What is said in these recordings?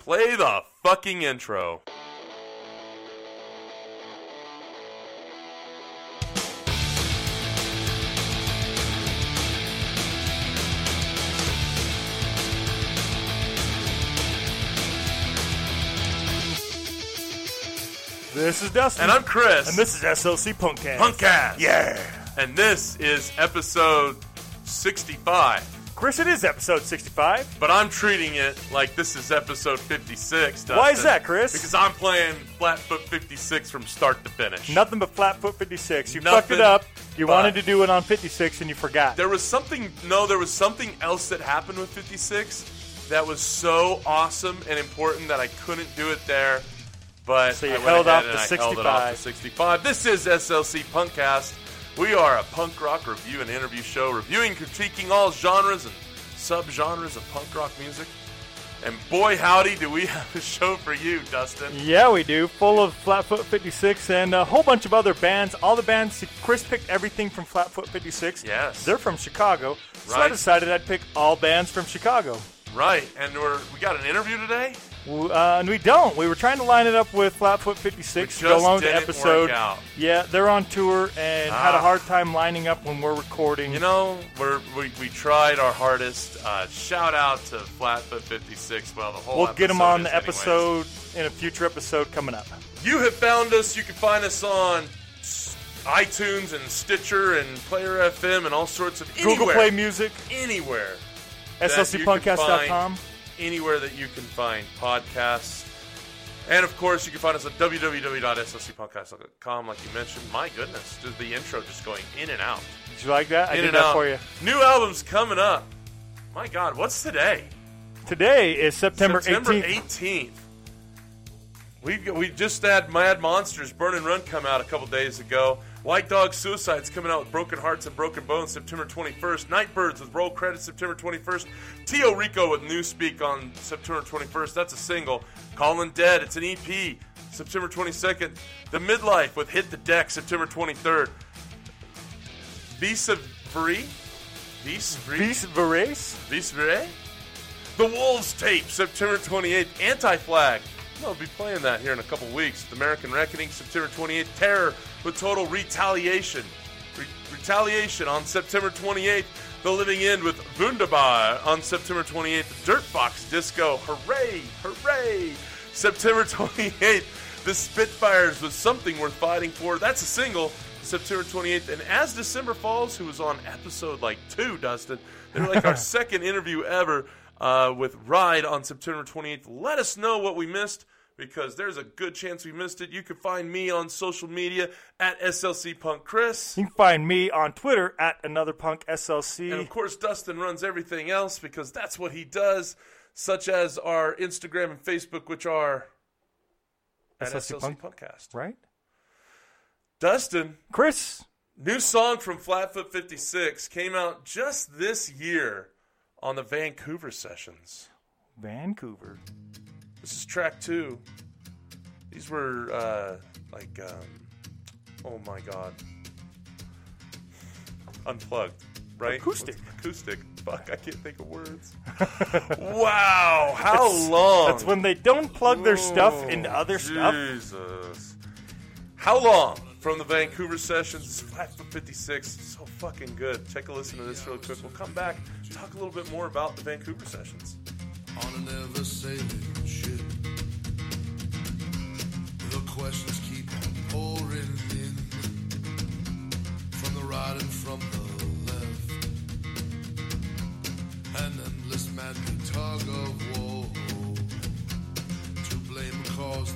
Play the fucking intro. This is Dustin. And I'm Chris. And this is SLC Punkcast. Punkcast. Yeah. And this is episode 65. Chris, it is episode 65. But I'm treating it like this is episode 56. Dustin, Why is that, Chris? Because I'm playing Flatfoot 56 from start to finish. Nothing but Flatfoot 56. You Nothing fucked it up. You but- wanted to do it on 56 and you forgot. There was something, no, there was something else that happened with 56 that was so awesome and important that I couldn't do it there. But So you I went held ahead off and to I held it off to 65. 65. This is SLC Punkcast. We are a punk rock review and interview show reviewing, critiquing all genres and subgenres of punk rock music. And boy, howdy, do we have a show for you, Dustin. yeah, we do. Full of Flatfoot 56 and a whole bunch of other bands. All the bands, Chris picked everything from Flatfoot 56. Yes. They're from Chicago. So I decided I'd pick all bands from Chicago. Right, and we're we got an interview today. Uh, and we don't. We were trying to line it up with Flatfoot 56 to go along the episode. Yeah, they're on tour and had a Ah. hard time lining up when we're recording. You know, we're, we we tried our hardest. Uh, shout out to Flatfoot 56. Well, the whole we'll get them on the anyways. episode in a future episode coming up. You have found us. You can find us on iTunes and Stitcher and Player FM and all sorts of Google Play Music, anywhere. that you can slcpunkcast.com. Anywhere that you can find podcasts. And of course, you can find us at www.slcpodcast.com, like you mentioned. My goodness, just the intro just going in and out. Did you like that? I did and that out. for you. New albums coming up. My God, what's today? Today is September, September 18th. 18th. We we just had Mad Monsters Burn and Run come out a couple days ago. White Dog Suicide's coming out with Broken Hearts and Broken Bones September 21st. Nightbirds with Roll Credits September 21st. Tio Rico with Newspeak on September 21st. That's a single. Calling Dead, it's an EP. September 22nd. The Midlife with Hit the Deck September 23rd. Visa Free? Visa Free? Beast Verace? Vis Vere? The Wolves tape, September 28th. Anti Flag. I'll be playing that here in a couple weeks. The American Reckoning, September 28th. Terror with Total Retaliation. Re- retaliation on September 28th. The Living End with Wunderbar on September 28th. Dirtbox Disco. Hooray! Hooray! September 28th. The Spitfires with Something Worth Fighting For. That's a single. September 28th. And as December falls, who was on episode like two, Dustin, they're like our second interview ever uh, with Ride on September 28th. Let us know what we missed because there's a good chance we missed it. You can find me on social media at SLC Punk Chris. You can find me on Twitter at Another Punk SLC. And of course, Dustin runs everything else because that's what he does, such as our Instagram and Facebook, which are at SLC SLC, Punk- Punkcast. right? Dustin, Chris, new song from Flatfoot 56 came out just this year on the Vancouver sessions. Vancouver. This is track two. These were uh, like, um, oh my god, unplugged, right? Acoustic. What's- acoustic. Fuck, I can't think of words. wow, how long? That's when they don't plug their stuff into other stuff. Jesus. How long from the Vancouver sessions? It's Flatfoot 56. So fucking good. Take a listen to this really quick. We'll come back, talk a little bit more about the Vancouver sessions. The questions keep on pouring in from the right and from the left. An endless madly tug of war to blame cause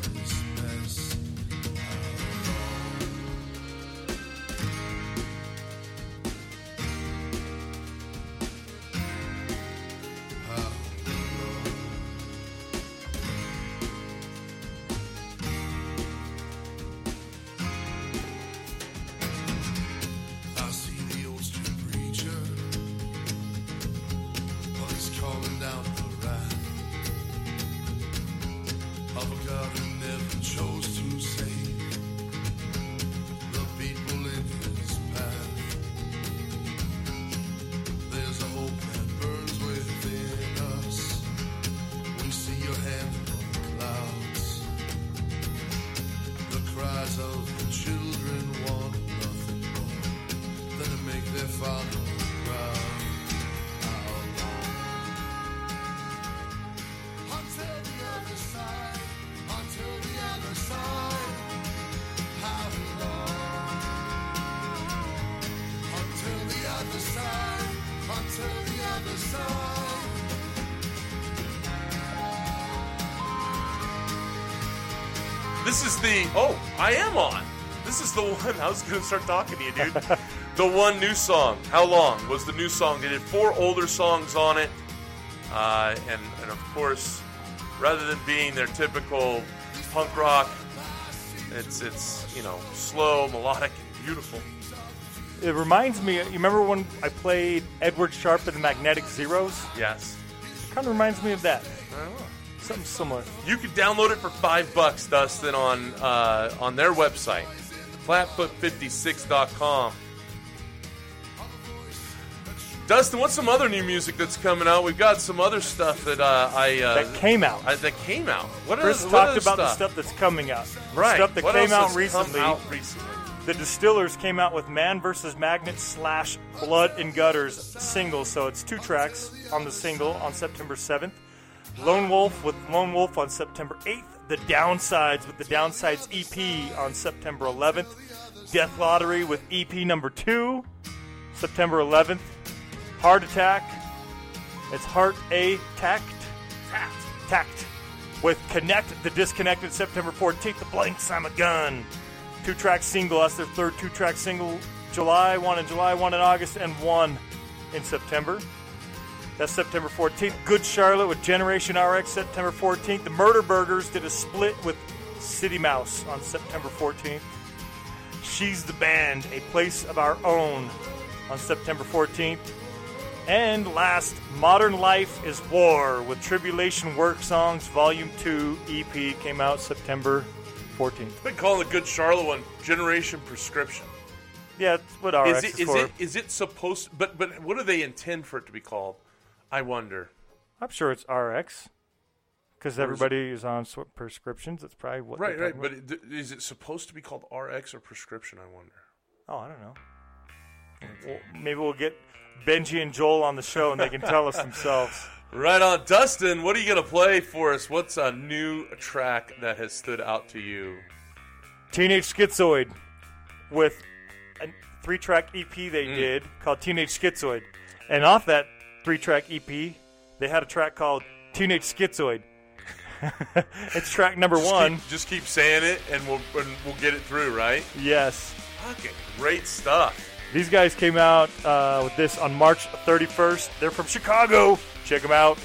is the. Oh, I am on. This is the one. I was going to start talking to you, dude. the one new song. How long was the new song? They did four older songs on it, uh, and and of course, rather than being their typical punk rock, it's it's you know slow, melodic, and beautiful. It reminds me. You remember when I played Edward Sharpe and the Magnetic Zeros? Yes. It kind of reminds me of that. I don't know. Something similar. You can download it for five bucks, Dustin, on uh, on their website, flatfoot56.com. Dustin, what's some other new music that's coming out? We've got some other stuff that uh, I uh, That came out. I, that came out. What Chris is, talked other about the stuff? that's coming out. right? Stuff that What came out recently. Out recently. The Distillers came out with Man vs. Magnet slash Blood and Gutters single, so it's two tracks on the single on September 7th. Lone Wolf with Lone Wolf on September 8th. The Downsides with the Downsides EP on September 11th. Death Lottery with EP number 2, September 11th. Heart Attack. It's Heart A Tact. Tact. Tact. With Connect the Disconnected September 14th. The Blanks I'm a Gun two track single. That's their third two track single. July, one in July, one in August, and one in September. That's September 14th. Good Charlotte with Generation RX September 14th. The Murder Burgers did a split with City Mouse on September 14th. She's the Band, A Place of Our Own on September 14th. And last, Modern Life is War with Tribulation Work Songs Volume 2 EP came out September 14th. I've been calling the Good Charlotte one Generation Prescription. Yeah, it's what RX Is is, for. it is it supposed? But but what do they intend for it to be called? I wonder. I'm sure it's RX because everybody is on sw- prescriptions. That's probably what. Right, right. talking But is it supposed to be called RX or prescription? I wonder. oh, I don't know. Well, maybe we'll get Benji and Joel on the show and they can tell us themselves. Right on, Dustin. What are you gonna play for us? What's a new track that has stood out to you? Teenage Schizoid with a three-track EP they Mm. did called Teenage Schizoid, and off that three-track EP, they had a track called Teenage Schizoid. it's track number Just one. Keep, just keep saying it, and we'll and we'll get it through. Right? Yes. Fucking great stuff. These guys came out uh, with this on March 31st. They're from Chicago. Check them out.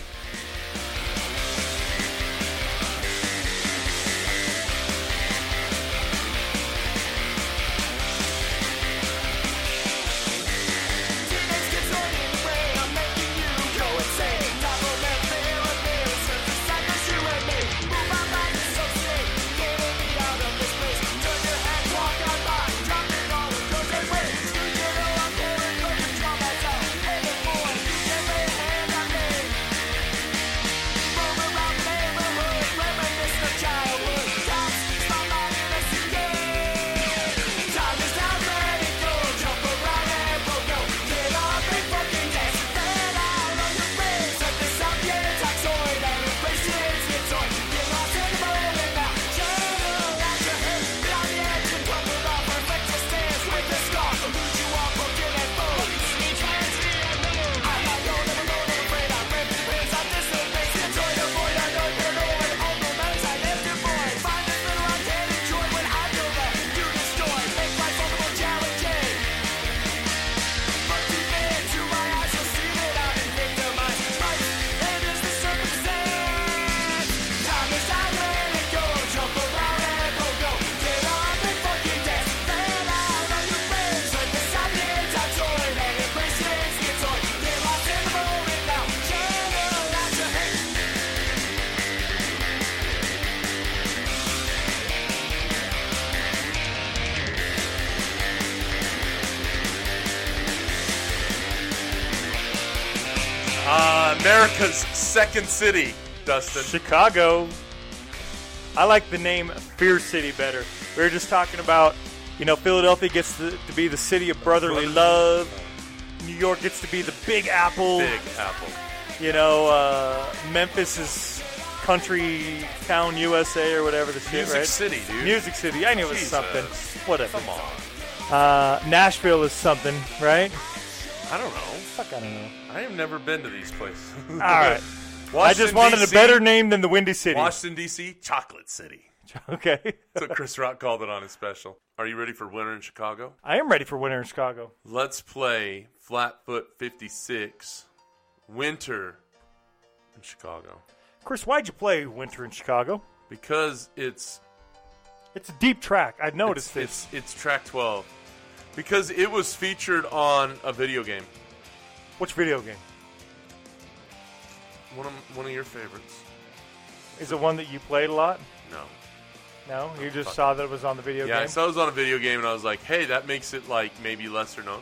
Second city, Dustin. Chicago. I like the name Fear City better. We were just talking about, you know, Philadelphia gets to, to be the city of brotherly love. New York gets to be the Big Apple. Big Apple. You know, uh, Memphis is country town USA or whatever the shit, Music right? City, dude. Music City. I knew it was Jesus. something. Whatever. Come on. Uh, Nashville is something, right? I don't know. Fuck, I don't know. I have never been to these places. All right. I just wanted a better name than the Windy City. Washington D.C. Chocolate City. Okay. That's what Chris Rock called it on his special. Are you ready for Winter in Chicago? I am ready for winter in Chicago. Let's play Flatfoot 56 Winter in Chicago. Chris, why'd you play Winter in Chicago? Because it's It's a deep track. I noticed it's, this. it's it's track 12. Because it was featured on a video game. Which video game? One of one of your favorites. Is it one that you played a lot? No. No, you just saw that it was on the video game? Yeah, I saw it was on a video game and I was like, "Hey, that makes it like maybe lesser known."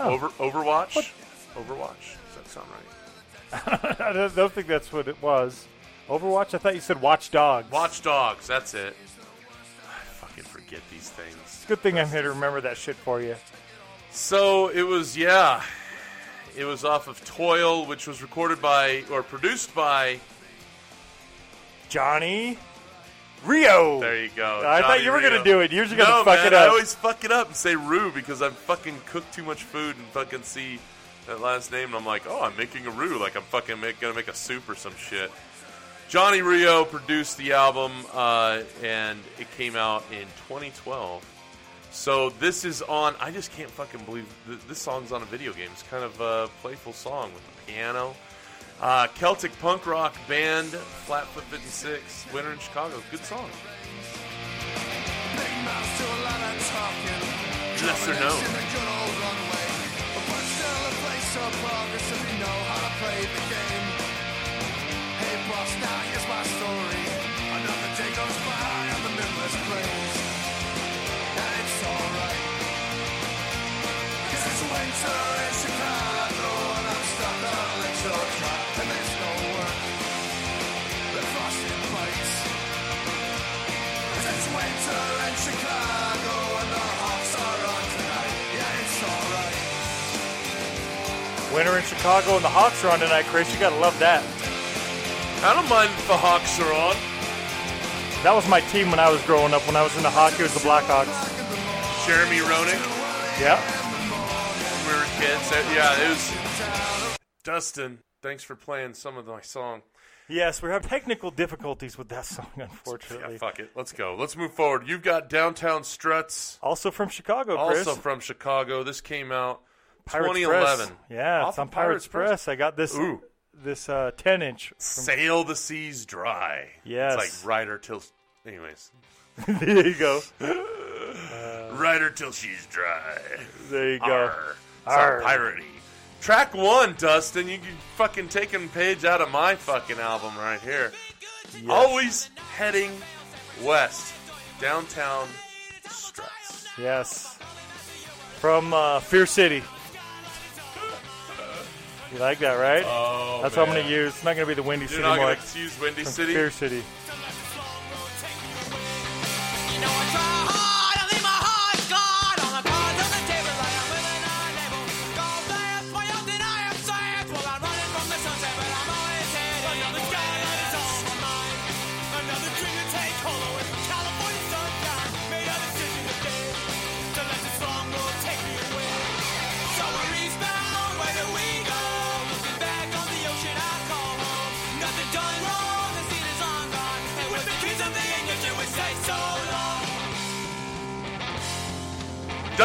Oh. Over Overwatch? Overwatch. Does that sound right? I don't, don't think that's what it was. Overwatch. I thought you said Watch Dogs. Watch Dogs, that's it. I fucking forget these things. Good thing I'm here to remember that shit for you. So it was, yeah, it was off of Toil, which was recorded by or produced by. Johnny Rioux. There you go. I thought you were Rioux. gonna do it. You're just gonna no, fuck man, it up. I always fuck it up and say Rue because I fucking cook too much food and fucking see that last name and I'm like, oh, I'm making a Rue, like I'm fucking make, gonna make a soup or some shit. Johnny Rioux produced the album, uh, and it came out in 2012. So this is on. I just can't fucking believe th- this song's on a video game. It's kind of a playful song with the piano. Uh, Celtic punk rock band, Flatfoot 56, Winter in Chicago. Good song. Lesser known. Winter in Chicago and the Hawks are on tonight, Chris. You gotta love that. I don't mind if the Hawks are on. That was my team when I was growing up. When I was into hockey, it was the Blackhawks. Jeremy Roenick, Yeah. when we were kids. Uh, Yeah, it was. Dustin, thanks for playing some of my song. Yes, we're having technical difficulties with that song, unfortunately. Yeah, unfortunately. fuck it. Let's go. Let's move forward. You've got Downtown Struts, also from Chicago, Chris. also from Chicago. This came out Pirates 2011. Press. Yeah, Off it's on Pirates, Press. I got this Ooh. this uh, 10 inch. Sail the Seas Dry. Yes. It's like Rider till. Anyways. there you go. Rider till she's dry. There you go. Arr. It's piratey. Track one, Dustin. You can fucking take a page out of my fucking album right here. Always heading west. Downtown Struts. Yes. From uh, Fear City. You like that, right? Oh, That's what I'm going to use. It's not going to be the Windy You're City not going to use Windy From City? Fear City. You know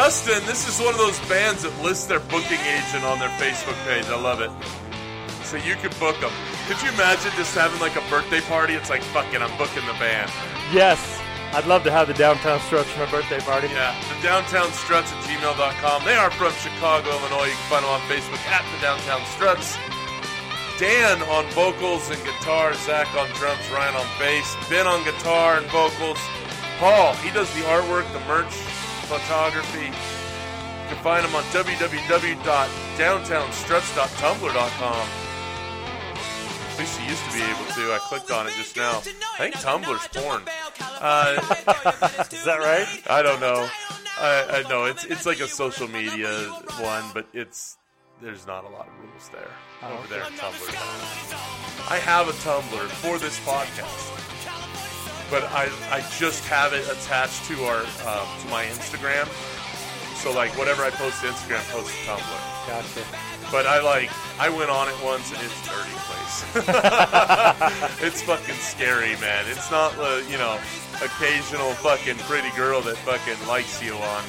Dustin, this is one of those bands that lists their booking agent on their Facebook page. I love it. So you can book them. Could you imagine just having like a birthday party? It's like, fucking, I'm booking the band. Yes. I'd love to have the downtown struts for my birthday party. Yeah, the Downtown Struts at gmail.com. They are from Chicago, Illinois. You can find them on Facebook at the Downtown Struts. Dan on vocals and guitar, Zach on drums, Ryan on bass, Ben on guitar and vocals. Paul, he does the artwork, the merch, photography. You can find him on www.downtownstruts.tumblr.com. At least you used to be able to. I clicked on it just now. I think Tumblr's porn. Uh, Is that right? I don't know. I, I know it's it's like a social media one, but it's there's not a lot of rules there over there on Tumblr. I have a Tumblr for this podcast, but I I just have it attached to our um, to my Instagram. So like whatever I post to Instagram, post to Tumblr. Gotcha. But I like I went on it once and it's a dirty place. it's fucking scary, man. It's not uh, you know occasional fucking pretty girl that fucking likes you on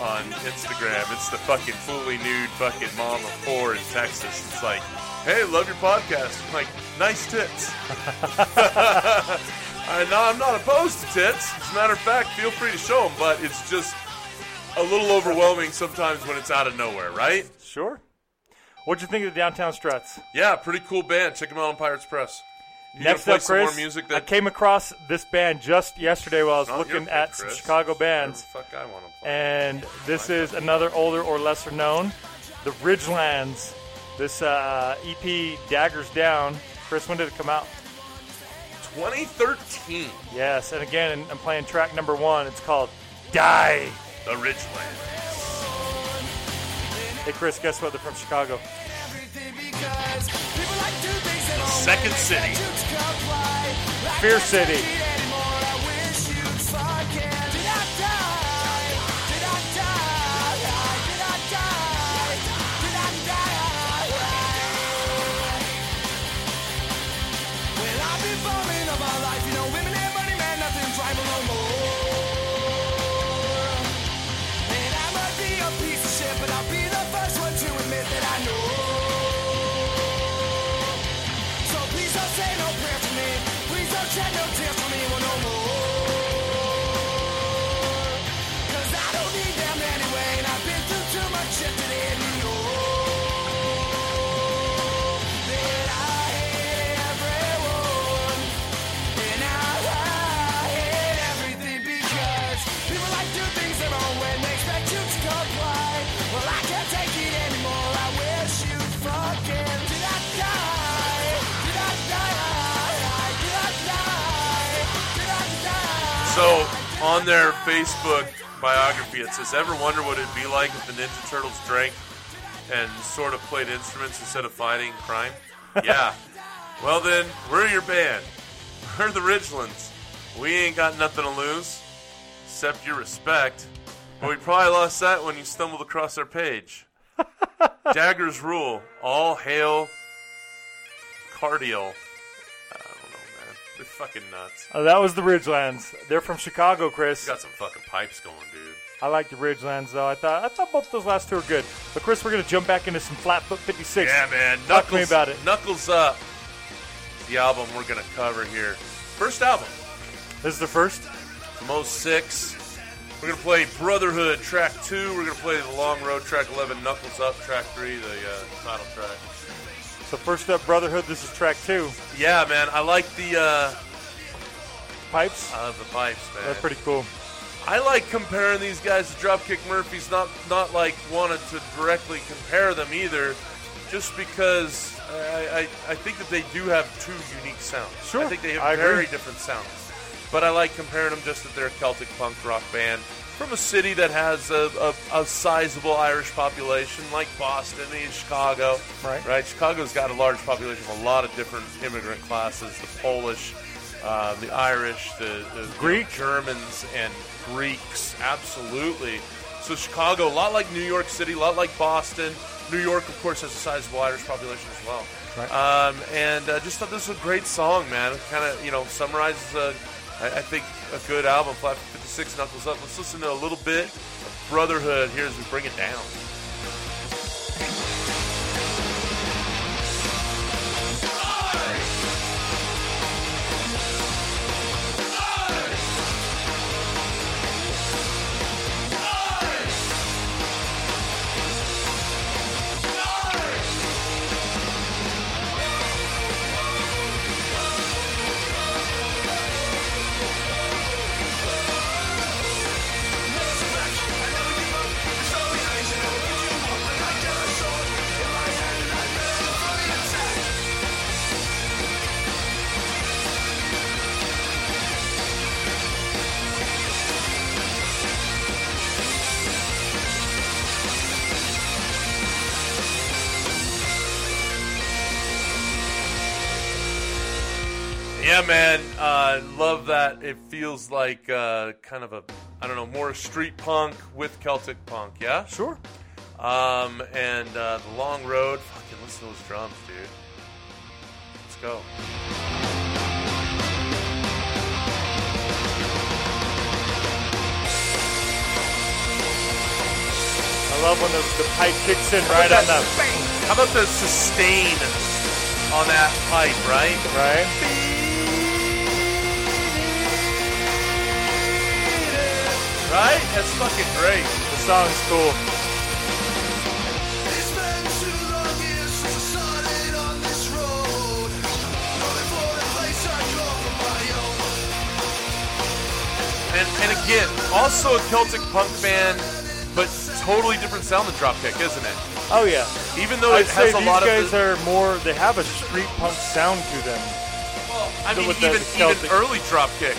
on Instagram. It's the fucking fully nude fucking mom of four in Texas. It's like, hey, love your podcast. I'm like, nice tits. I know I'm not opposed to tits. As a matter of fact, feel free to show them, but it's just a little overwhelming sometimes when it's out of nowhere, right? Sure. What'd you think of the Downtown Struts? Yeah, pretty cool band. Check them out on Pirates Press. You Next up, Chris, more music I came across this band just yesterday while I was Not looking pick, at some Chris. Chicago bands. The fuck I want to play. and this is another older or lesser known, the Ridgelands. This uh, EP, Daggers Down. Chris, when did it come out? 2013, Yes, and again, I'm playing track number one. It's called Die. The Ridgeland. Hey, Chris, guess what? They're from Chicago. Second City. Fear City. Facebook biography, it says, "Ever wonder what it'd be like if the Ninja Turtles drank and sort of played instruments instead of fighting crime?" Yeah. well then, we're your band. We're the Ridgelands. We ain't got nothing to lose except your respect. But we probably lost that when you stumbled across our page. Daggers rule. All hail cardio. Fucking nuts. Uh, that was the Ridgelands. They're from Chicago, Chris. You got some fucking pipes going, dude. I like the Ridgelands, though. I thought I thought both those last two were good. But Chris, we're gonna jump back into some Flatfoot 56. Yeah, man. Talk Knuckles, to me about it. Knuckles Up. The album we're gonna cover here. First album. This is the first. From 06. We're gonna play Brotherhood track two. We're gonna play the Long Road track 11. Knuckles Up track three, the uh, title track. So first up, Brotherhood. This is track two. Yeah, man. I like the uh, Pipes. uh, the pipes, man. That's pretty cool. I like comparing these guys to Dropkick Murphys. Not not like wanted to directly compare them either, just because I, I, I think that they do have two unique sounds. Sure, I think they have I agree. very different sounds. But I like comparing them just that they're a Celtic punk rock band from a city that has a, a, a sizable Irish population, like Boston and Chicago. Right. Right. Chicago's got a large population of a lot of different immigrant classes: the Polish, uh, the Irish, the, the Greek? Germans, and Greeks. Absolutely. So Chicago, a lot like New York City, a lot like Boston. New York, of course, has a sizable Irish population as well. Right. Um, and uh, just thought this was a great song, man. It kind of, you know, summarizes, a, I, I think, a good album. Flat 56 Knuckles Up. Let's listen to a little bit of Brotherhood here as we bring it down. man. Uh, love that. It feels like uh, kind of a, I don't know, more street punk with Celtic punk, yeah? Sure. Um, and uh, The Long Road. Fucking listen to those drums, dude. Let's go. I love when the, the pipe kicks in right on that. How about the sustain on that pipe, right? Right. Right? That's fucking great. The song's cool. It's been too long years since I started on this road. Looking for a place I call from my own. And and again, also a Celtic punk band, but totally different sound than Dropkick, isn't it? Oh yeah. Even though I'd it say has a these lot guys of the, are more. They have a street punk sound to them. Well, I mean, even even early Dropkick,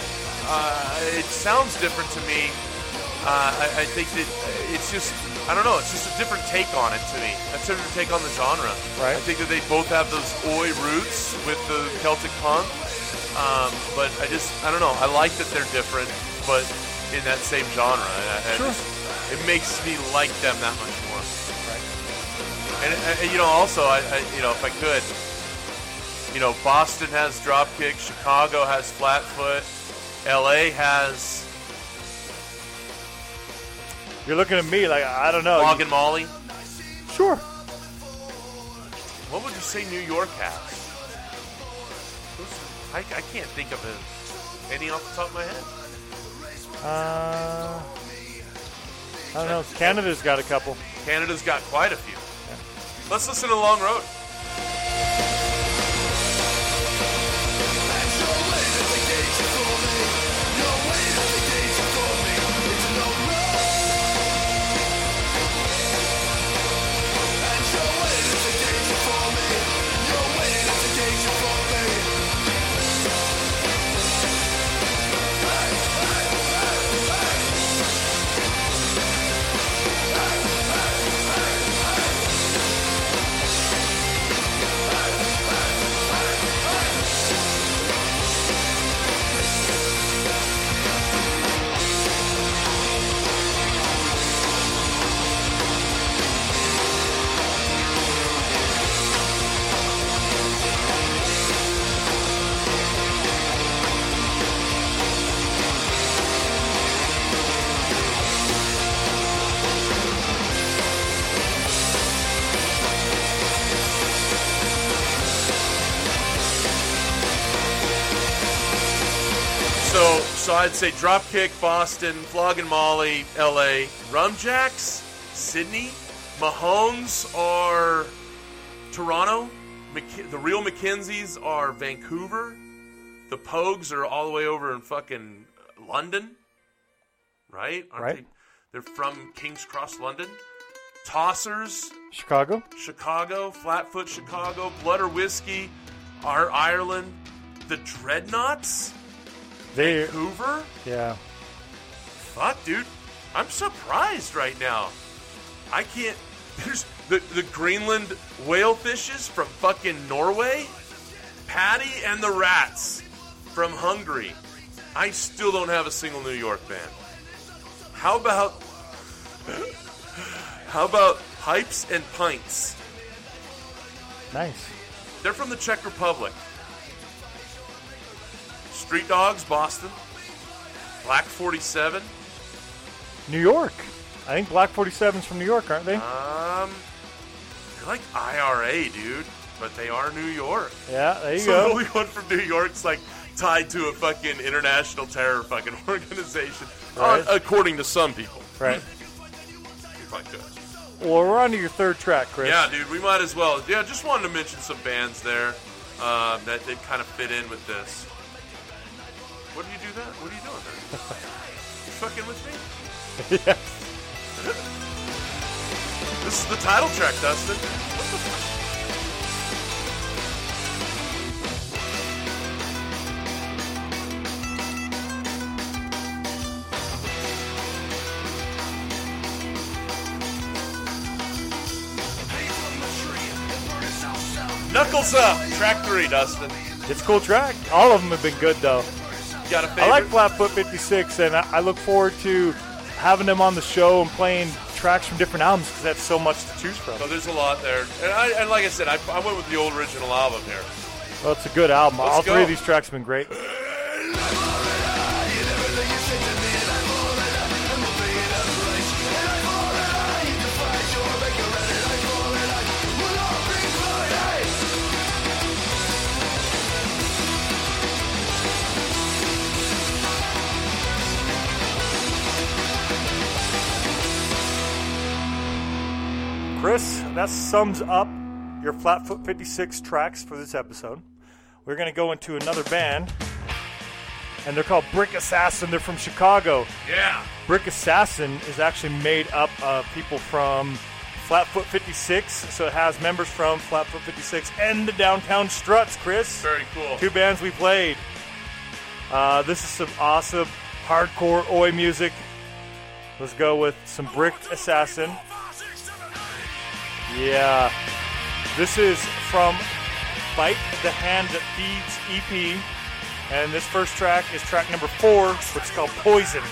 uh, it sounds different to me. Uh, I, I think that it's just I don't know. It's just a different take on it to me. A different take on the genre. Right. I think that they both have those oi roots with the Celtic punk. Um, but I just I don't know. I like that they're different, but in that same genre. I, I Sure. just, it makes me like them that much more. And, and you know, also, I, I you know, if I could, you know, Boston has Dropkick, Chicago has Flatfoot, L.A. has You're looking at me like I don't know. Log and Molly. Sure. What would you say New York has? I, I can't think of it, any off the top of my head. Uh, I don't know. Canada's got a couple. Canada's got quite a few. Let's listen to Long Road. I'd say Dropkick, Boston, Flogging Molly, L.A., Rumjacks, Sydney, Mahones are Toronto, the real McKenzies are Vancouver, the Pogues are all the way over in fucking London, right? Aren't Right. They? They're from King's Cross, London. Tossers, Chicago. Chicago, Flatfoot, Chicago, Blood or Whiskey, are Ireland. The Dreadnoughts, They. Vancouver. Yeah. Fuck, dude. I'm surprised right now. I can't. There's the, the Greenland Whalefishers from fucking Norway, Paddy and the Rats from Hungary. I still don't have a single New York band. How about. How about Pipes and Pints? Nice. They're from the Czech Republic. Street Dogs, Boston. Black 47. New York. I think Black 47's from New York, aren't they? Um, they're like IRA, dude, but they are New York. yeah, there you so the only one from New York's like tied to a fucking international terror fucking organization, Right. uh, according to some people. Right. If I could. Well, we're on to your third track, Chris. Yeah, dude, we might as well. Yeah, just wanted to mention some bands there um, that that kind of fit in with this. What do you do that? What are you doing there? you fucking with me? Yeah. This is the title track, Dustin. What the fuck? Knuckles up, track three, Dustin. It's a cool track. All of them have been good, though. Got a favorite? I like Flatfoot 56, and I, I look forward to having them on the show and playing tracks from different albums because that's so much to choose from. So there's a lot there, and, I, and like I said, I, I went with the old original album here. Well, it's a good album. Let's All three of these tracks have been great. that sums up your Flatfoot 56 tracks for this episode. We're going to go into another band, and they're called Brick Assassin. They're from Chicago. Yeah. Brick Assassin is actually made up of people from Flatfoot 56, so it has members from Flatfoot 56 and the Downtown Struts, Chris. Very cool. Two bands we played. Uh, this is some awesome hardcore oi music. Let's go with some Brick Assassin. Yeah. This is from Bite the Hand That Feeds EP. And this first track is track number four, which is called Poison.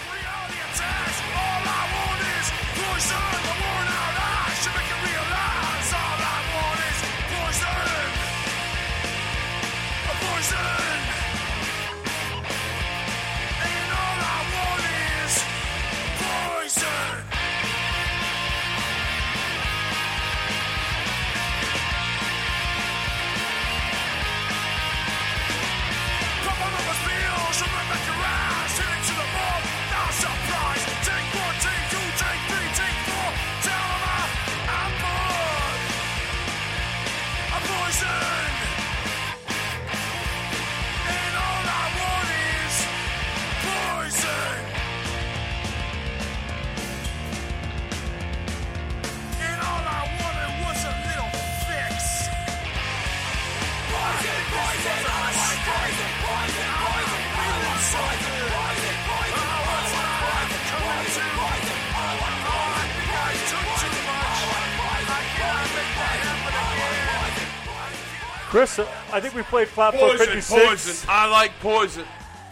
I think we played Flatfoot Poison, 56. poison. I like poison.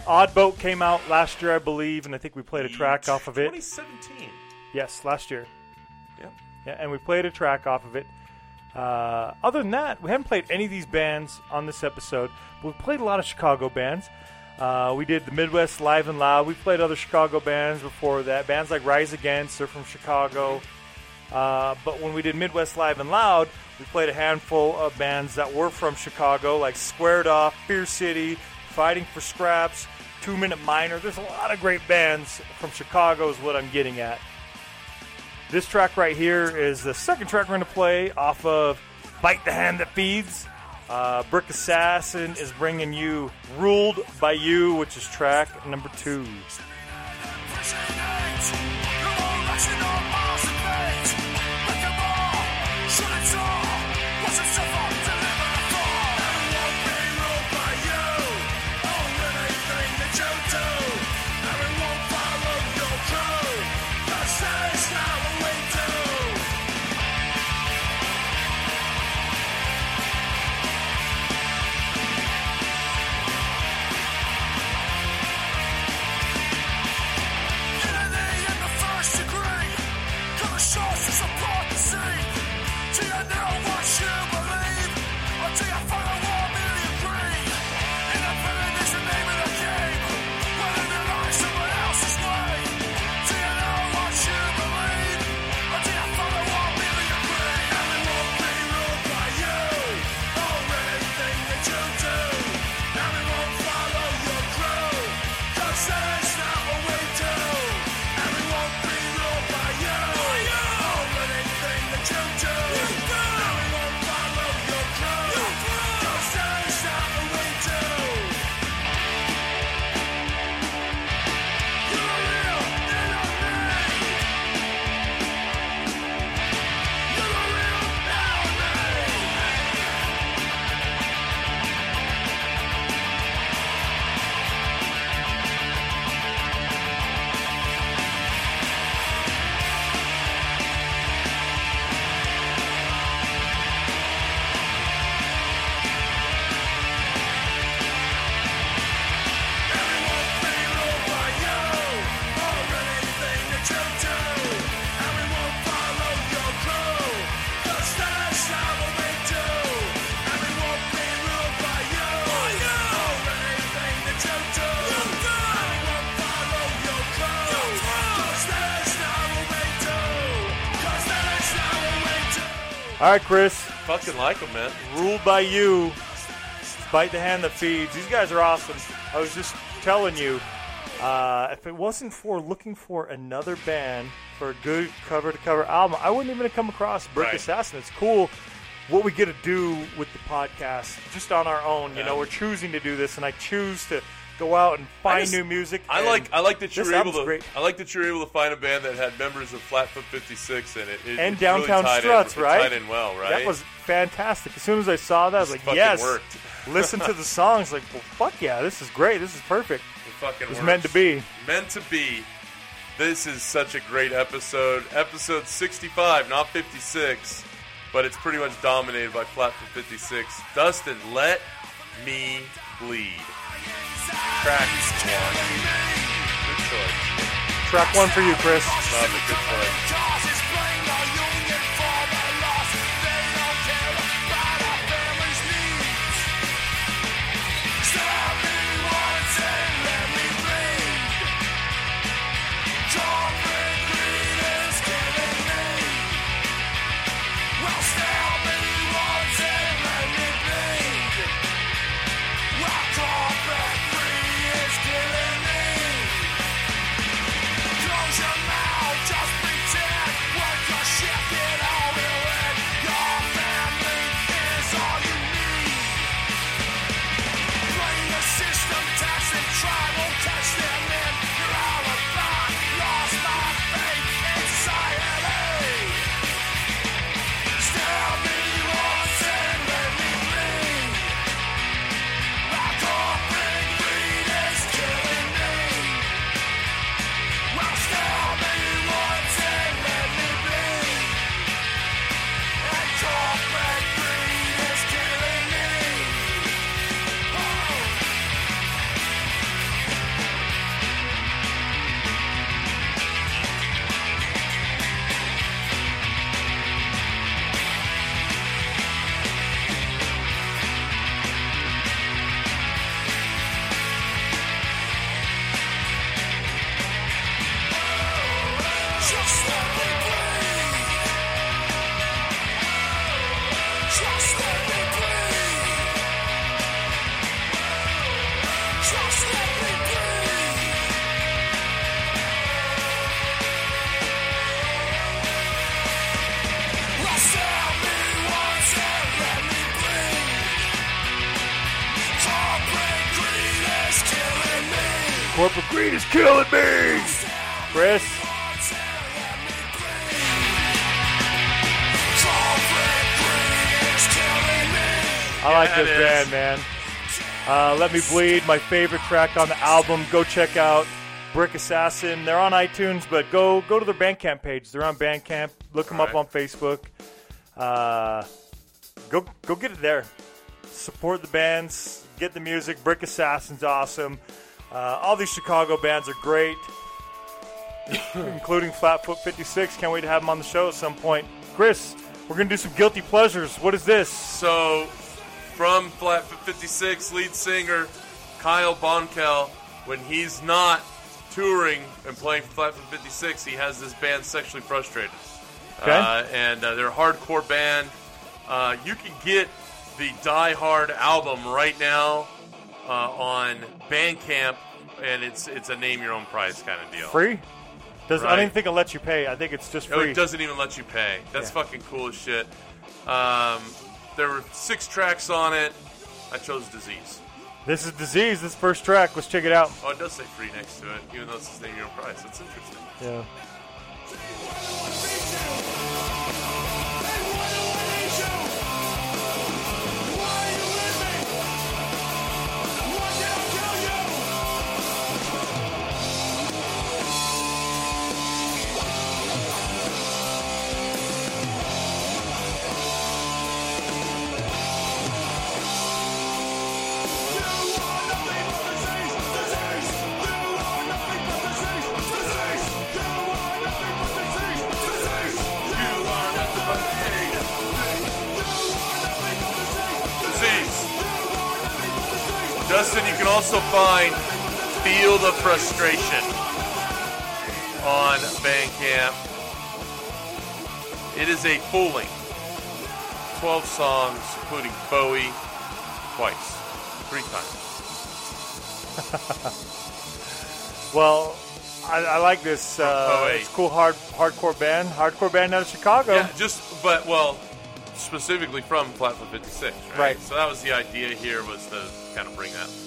Odd Boat came out last year, I believe, and I think we played a track off of it. 2017. Yes, last year. Yeah. Yeah, and we played a track off of it. Uh, other than that, we haven't played any of these bands on this episode. But we played a lot of Chicago bands. Uh, we did the Midwest Live and Loud. We played other Chicago bands before that. Bands like Rise Against, they're from Chicago. Uh, but when we did Midwest Live and Loud, we played a handful of bands that were from Chicago, like Squared Off, Fear City, Fighting for Scraps, Two Minute Minor. There's a lot of great bands from Chicago, is what I'm getting at. This track right here is the second track we're going to play off of Bite the Hand That Feeds. Uh, Brick Assassin is bringing you Ruled by You, which is track number two. All right, Chris. Fucking like them, man. Ruled by you. Bite the hand that feeds. These guys are awesome. I was just telling you, uh, if it wasn't for looking for another band for a good cover to cover album. I wouldn't even have come across Brick Right. Assassin. It's cool what we get to do with the podcast just on our own. You Yeah. know, we're choosing to do this, and I choose to go out and find just- new music. I like I like that you this were able to great. I like that you were able to find a band that had members of Flatfoot 56 in it. it and really Downtown tied Struts, in, right? Tied in well, right? That was fantastic. As soon as I saw that, I was like, yes. worked. Listen to the songs. Like, well, fuck yeah, this is great. This is perfect. It fucking It was works. meant to be. Meant to be. This is such a great episode. Episode 65, not 56, but it's pretty much dominated by Flatfoot 56. Dustin, let me bleed. Track one. Good choice. Track one for you, Chris. Love it. Good choice. Killing me. Chris, I like Yeah, this band, man. Uh, Let Me Bleed, my favorite track on the album. Go check out Brick Assassin. They're on iTunes, but go go to their Bandcamp page. They're on Bandcamp. Look them up on Facebook. Uh, go go get it there. Support the bands. Get the music. Brick Assassin's awesome. Uh, all these Chicago bands are great, including Flatfoot 56. Can't wait to have them on the show at some point. Chris, we're gonna do some guilty pleasures. What is this? So, from Flatfoot 56, lead singer Kyle Bonkel, when he's not touring and playing for Flatfoot 56, he has this band Sexually Frustrated. Okay. Uh, and uh, they're a hardcore band. Uh, you can get the Die Hard album right now uh, on Bandcamp, and it's it's a name your own price kind of deal. Free? Does I Right. didn't think it'll let you pay. I think it's just Oh, free. it doesn't even let you pay. That's Yeah. fucking cool as shit. Um, there were six tracks on it. I chose Disease. This is disease. This first track. Let's check it out. Oh, it does say free next to it, even though it's the name your own price. That's interesting. Yeah. Also find Feel the Frustration on Bandcamp. It is a full length. 12 songs, including Bowie twice, three times. Well, I, I like this. Uh, 08. it's cool hard hardcore band, hardcore band out of Chicago. Yeah, just but well, specifically from Flatfoot 56, right? Right. So that was the idea here was to kind of bring that full circle. Around.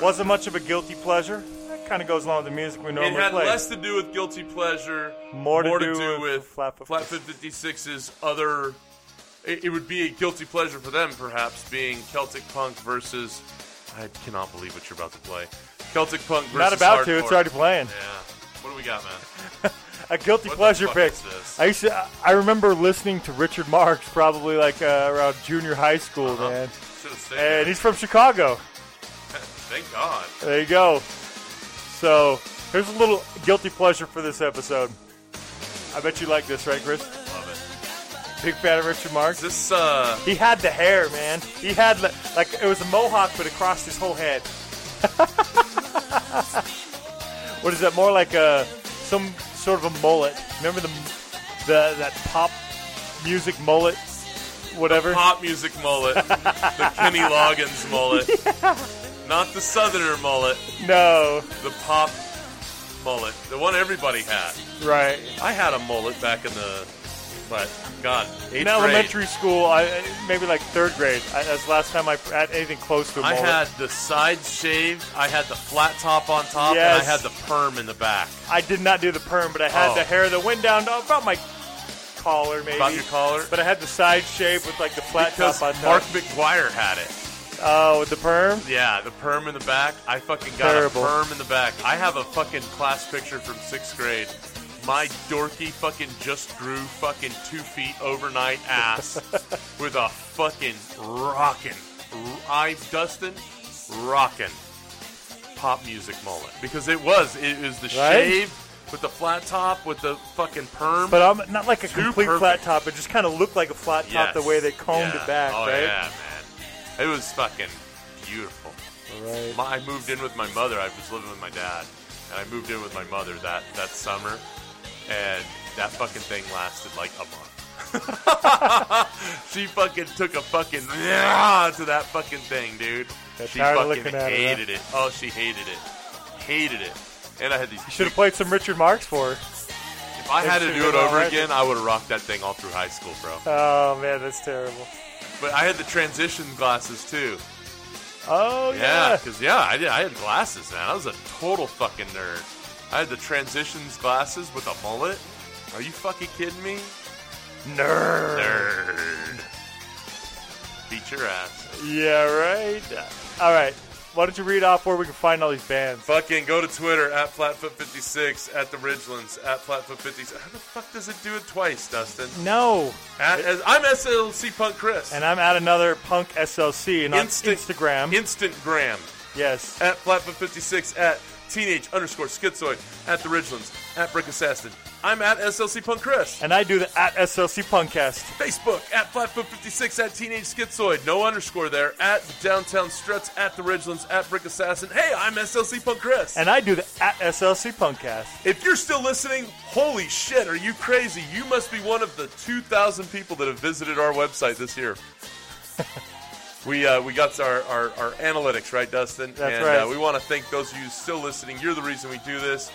Wasn't much of a guilty pleasure. That kind of goes along with the music we It normally had play. less to do with guilty pleasure, More to do with Flatfoot Flatfoot 56's other. It, it would be a guilty pleasure for them, perhaps, being Celtic punk versus. I cannot believe what you're about to play. Celtic punk versus Not about to. It's hardcore. already playing. Yeah. What do we got, man? A guilty What the pleasure fuck pick. is this? I used to. I remember listening to Richard Marx probably like uh, around junior high school, Uh-huh. man. Should have stayed And there. he's from Chicago. Thank God. There you go. So here's a little guilty pleasure for this episode. I bet you like this, right, Chris? Love it. Big fan of Richard Marx. Is this uh He had the hair, man. He had li- like it was a mohawk, but across his whole head. what is that? More like a some sort of a mullet. Remember the the that pop music mullet, whatever. pop music mullet, the Kenny Loggins mullet, not the Southerner mullet, No, the pop mullet, the one everybody had. right. I had a mullet back in the, but God, eighth In grade. elementary school, I maybe like third grade. I, that's the last time I had anything close to a I mullet. I had the sides shaved. I had the flat top on top, and I had the perm in the back. I did not do the perm, but I had Oh. the hair that went down to about my collar, maybe. About your collar. But I had the side shape with like the flat Because top on top. Mark McGwire had it. Oh, with the perm? Yeah, the perm in the back. I fucking got Terrible. a perm in the back. I have a fucking class picture from sixth grade. My dorky fucking just grew fucking two feet overnight ass with a fucking rockin', I Dustin rockin' pop music mullet because it was it was the Right? shave with the flat top with the fucking perm. But I'm not like a Too complete perfect. flat top. It just kind of looked like a flat top the way they combed Yeah. it back, oh, right? yeah. It was fucking beautiful. Right. My, I moved in with my mother. I was living with my dad, and I moved in with my mother that that summer, and that fucking thing lasted like a month. she fucking took a fucking to that fucking thing, dude. Got she fucking at it, hated it. Oh, she hated it. Hated it. And I had these. You should have played some Richard Marx for her. If I had to do it over again, I would have rocked that thing all through high school, bro. Oh, man, that's terrible. But I had the transition glasses too. Oh, Yeah, yeah. because yeah, I did. I had glasses, man. I was a total fucking nerd. I had the transitions glasses with a mullet. Are you fucking kidding me? Nerd. Nerd. Beat your ass. Yeah, right. All right. Why don't you read off where we can find all these bands? Fucking go to Twitter at Flatfoot56 at the Ridgelands at Flatfoot56. How the fuck does it do it twice, Dustin? No. At, as, I'm SLC Punk Chris. And I'm at another Punk SLC and on Instant- Instagram. Instant Gram yes. at Flatfoot56 at Teenage underscore Schizoid at the Ridgelands at Brick Assassin. I'm at SLC Punk Chris. And I do the at SLC Punkcast. Facebook at Flatfoot56 at Teenage Schizoid. No underscore there. At Downtown Struts at the Ridgelands at Brick Assassin. Hey, I'm SLC Punk Chris. And I do the at SLC Punkcast. if you're still listening, holy shit, are you crazy? You must be one of the 2,000 people that have visited our website this year. we uh, we got our, our, our analytics, right, Dustin? That's and right. Uh, we want to thank those of you still listening. You're the reason we do this.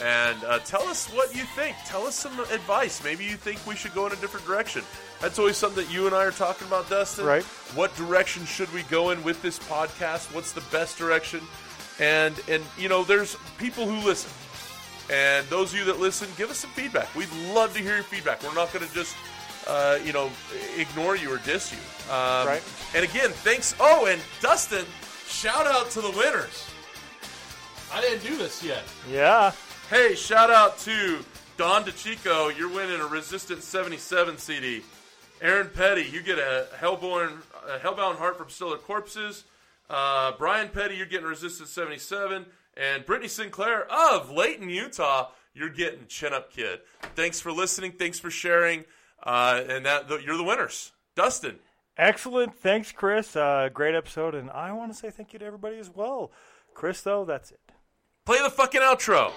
And uh, tell us what you think. Tell us some advice. Maybe you think we should go in a different direction. That's always something that you and I are talking about, Dustin. Right. What direction should we go in with this podcast? What's the best direction? And and you know, there's people who listen. And those of you that listen, give us some feedback. We'd love to hear your feedback. We're not going to just, uh, you know, ignore you or diss you. Um, Right. And again, thanks. Oh, and Dustin, shout out to the winners. I didn't do this yet. Yeah. Hey, shout out to Don DeChico. You're winning a Resistance 77 CD. Aaron Petty, you get a Hellborn, a Hellbound Heart from Stiller Corpses. Uh, Brian Petty, you're getting Resistance 77. And Brittany Sinclair of Layton, Utah, you're getting Chin Up Kid. Thanks for listening. Thanks for sharing. Uh, and that you're the winners. Dustin. Excellent. Thanks, Chris. Uh, great episode. And I want to say thank you to everybody as well. Chris, though, that's it. Play the fucking outro.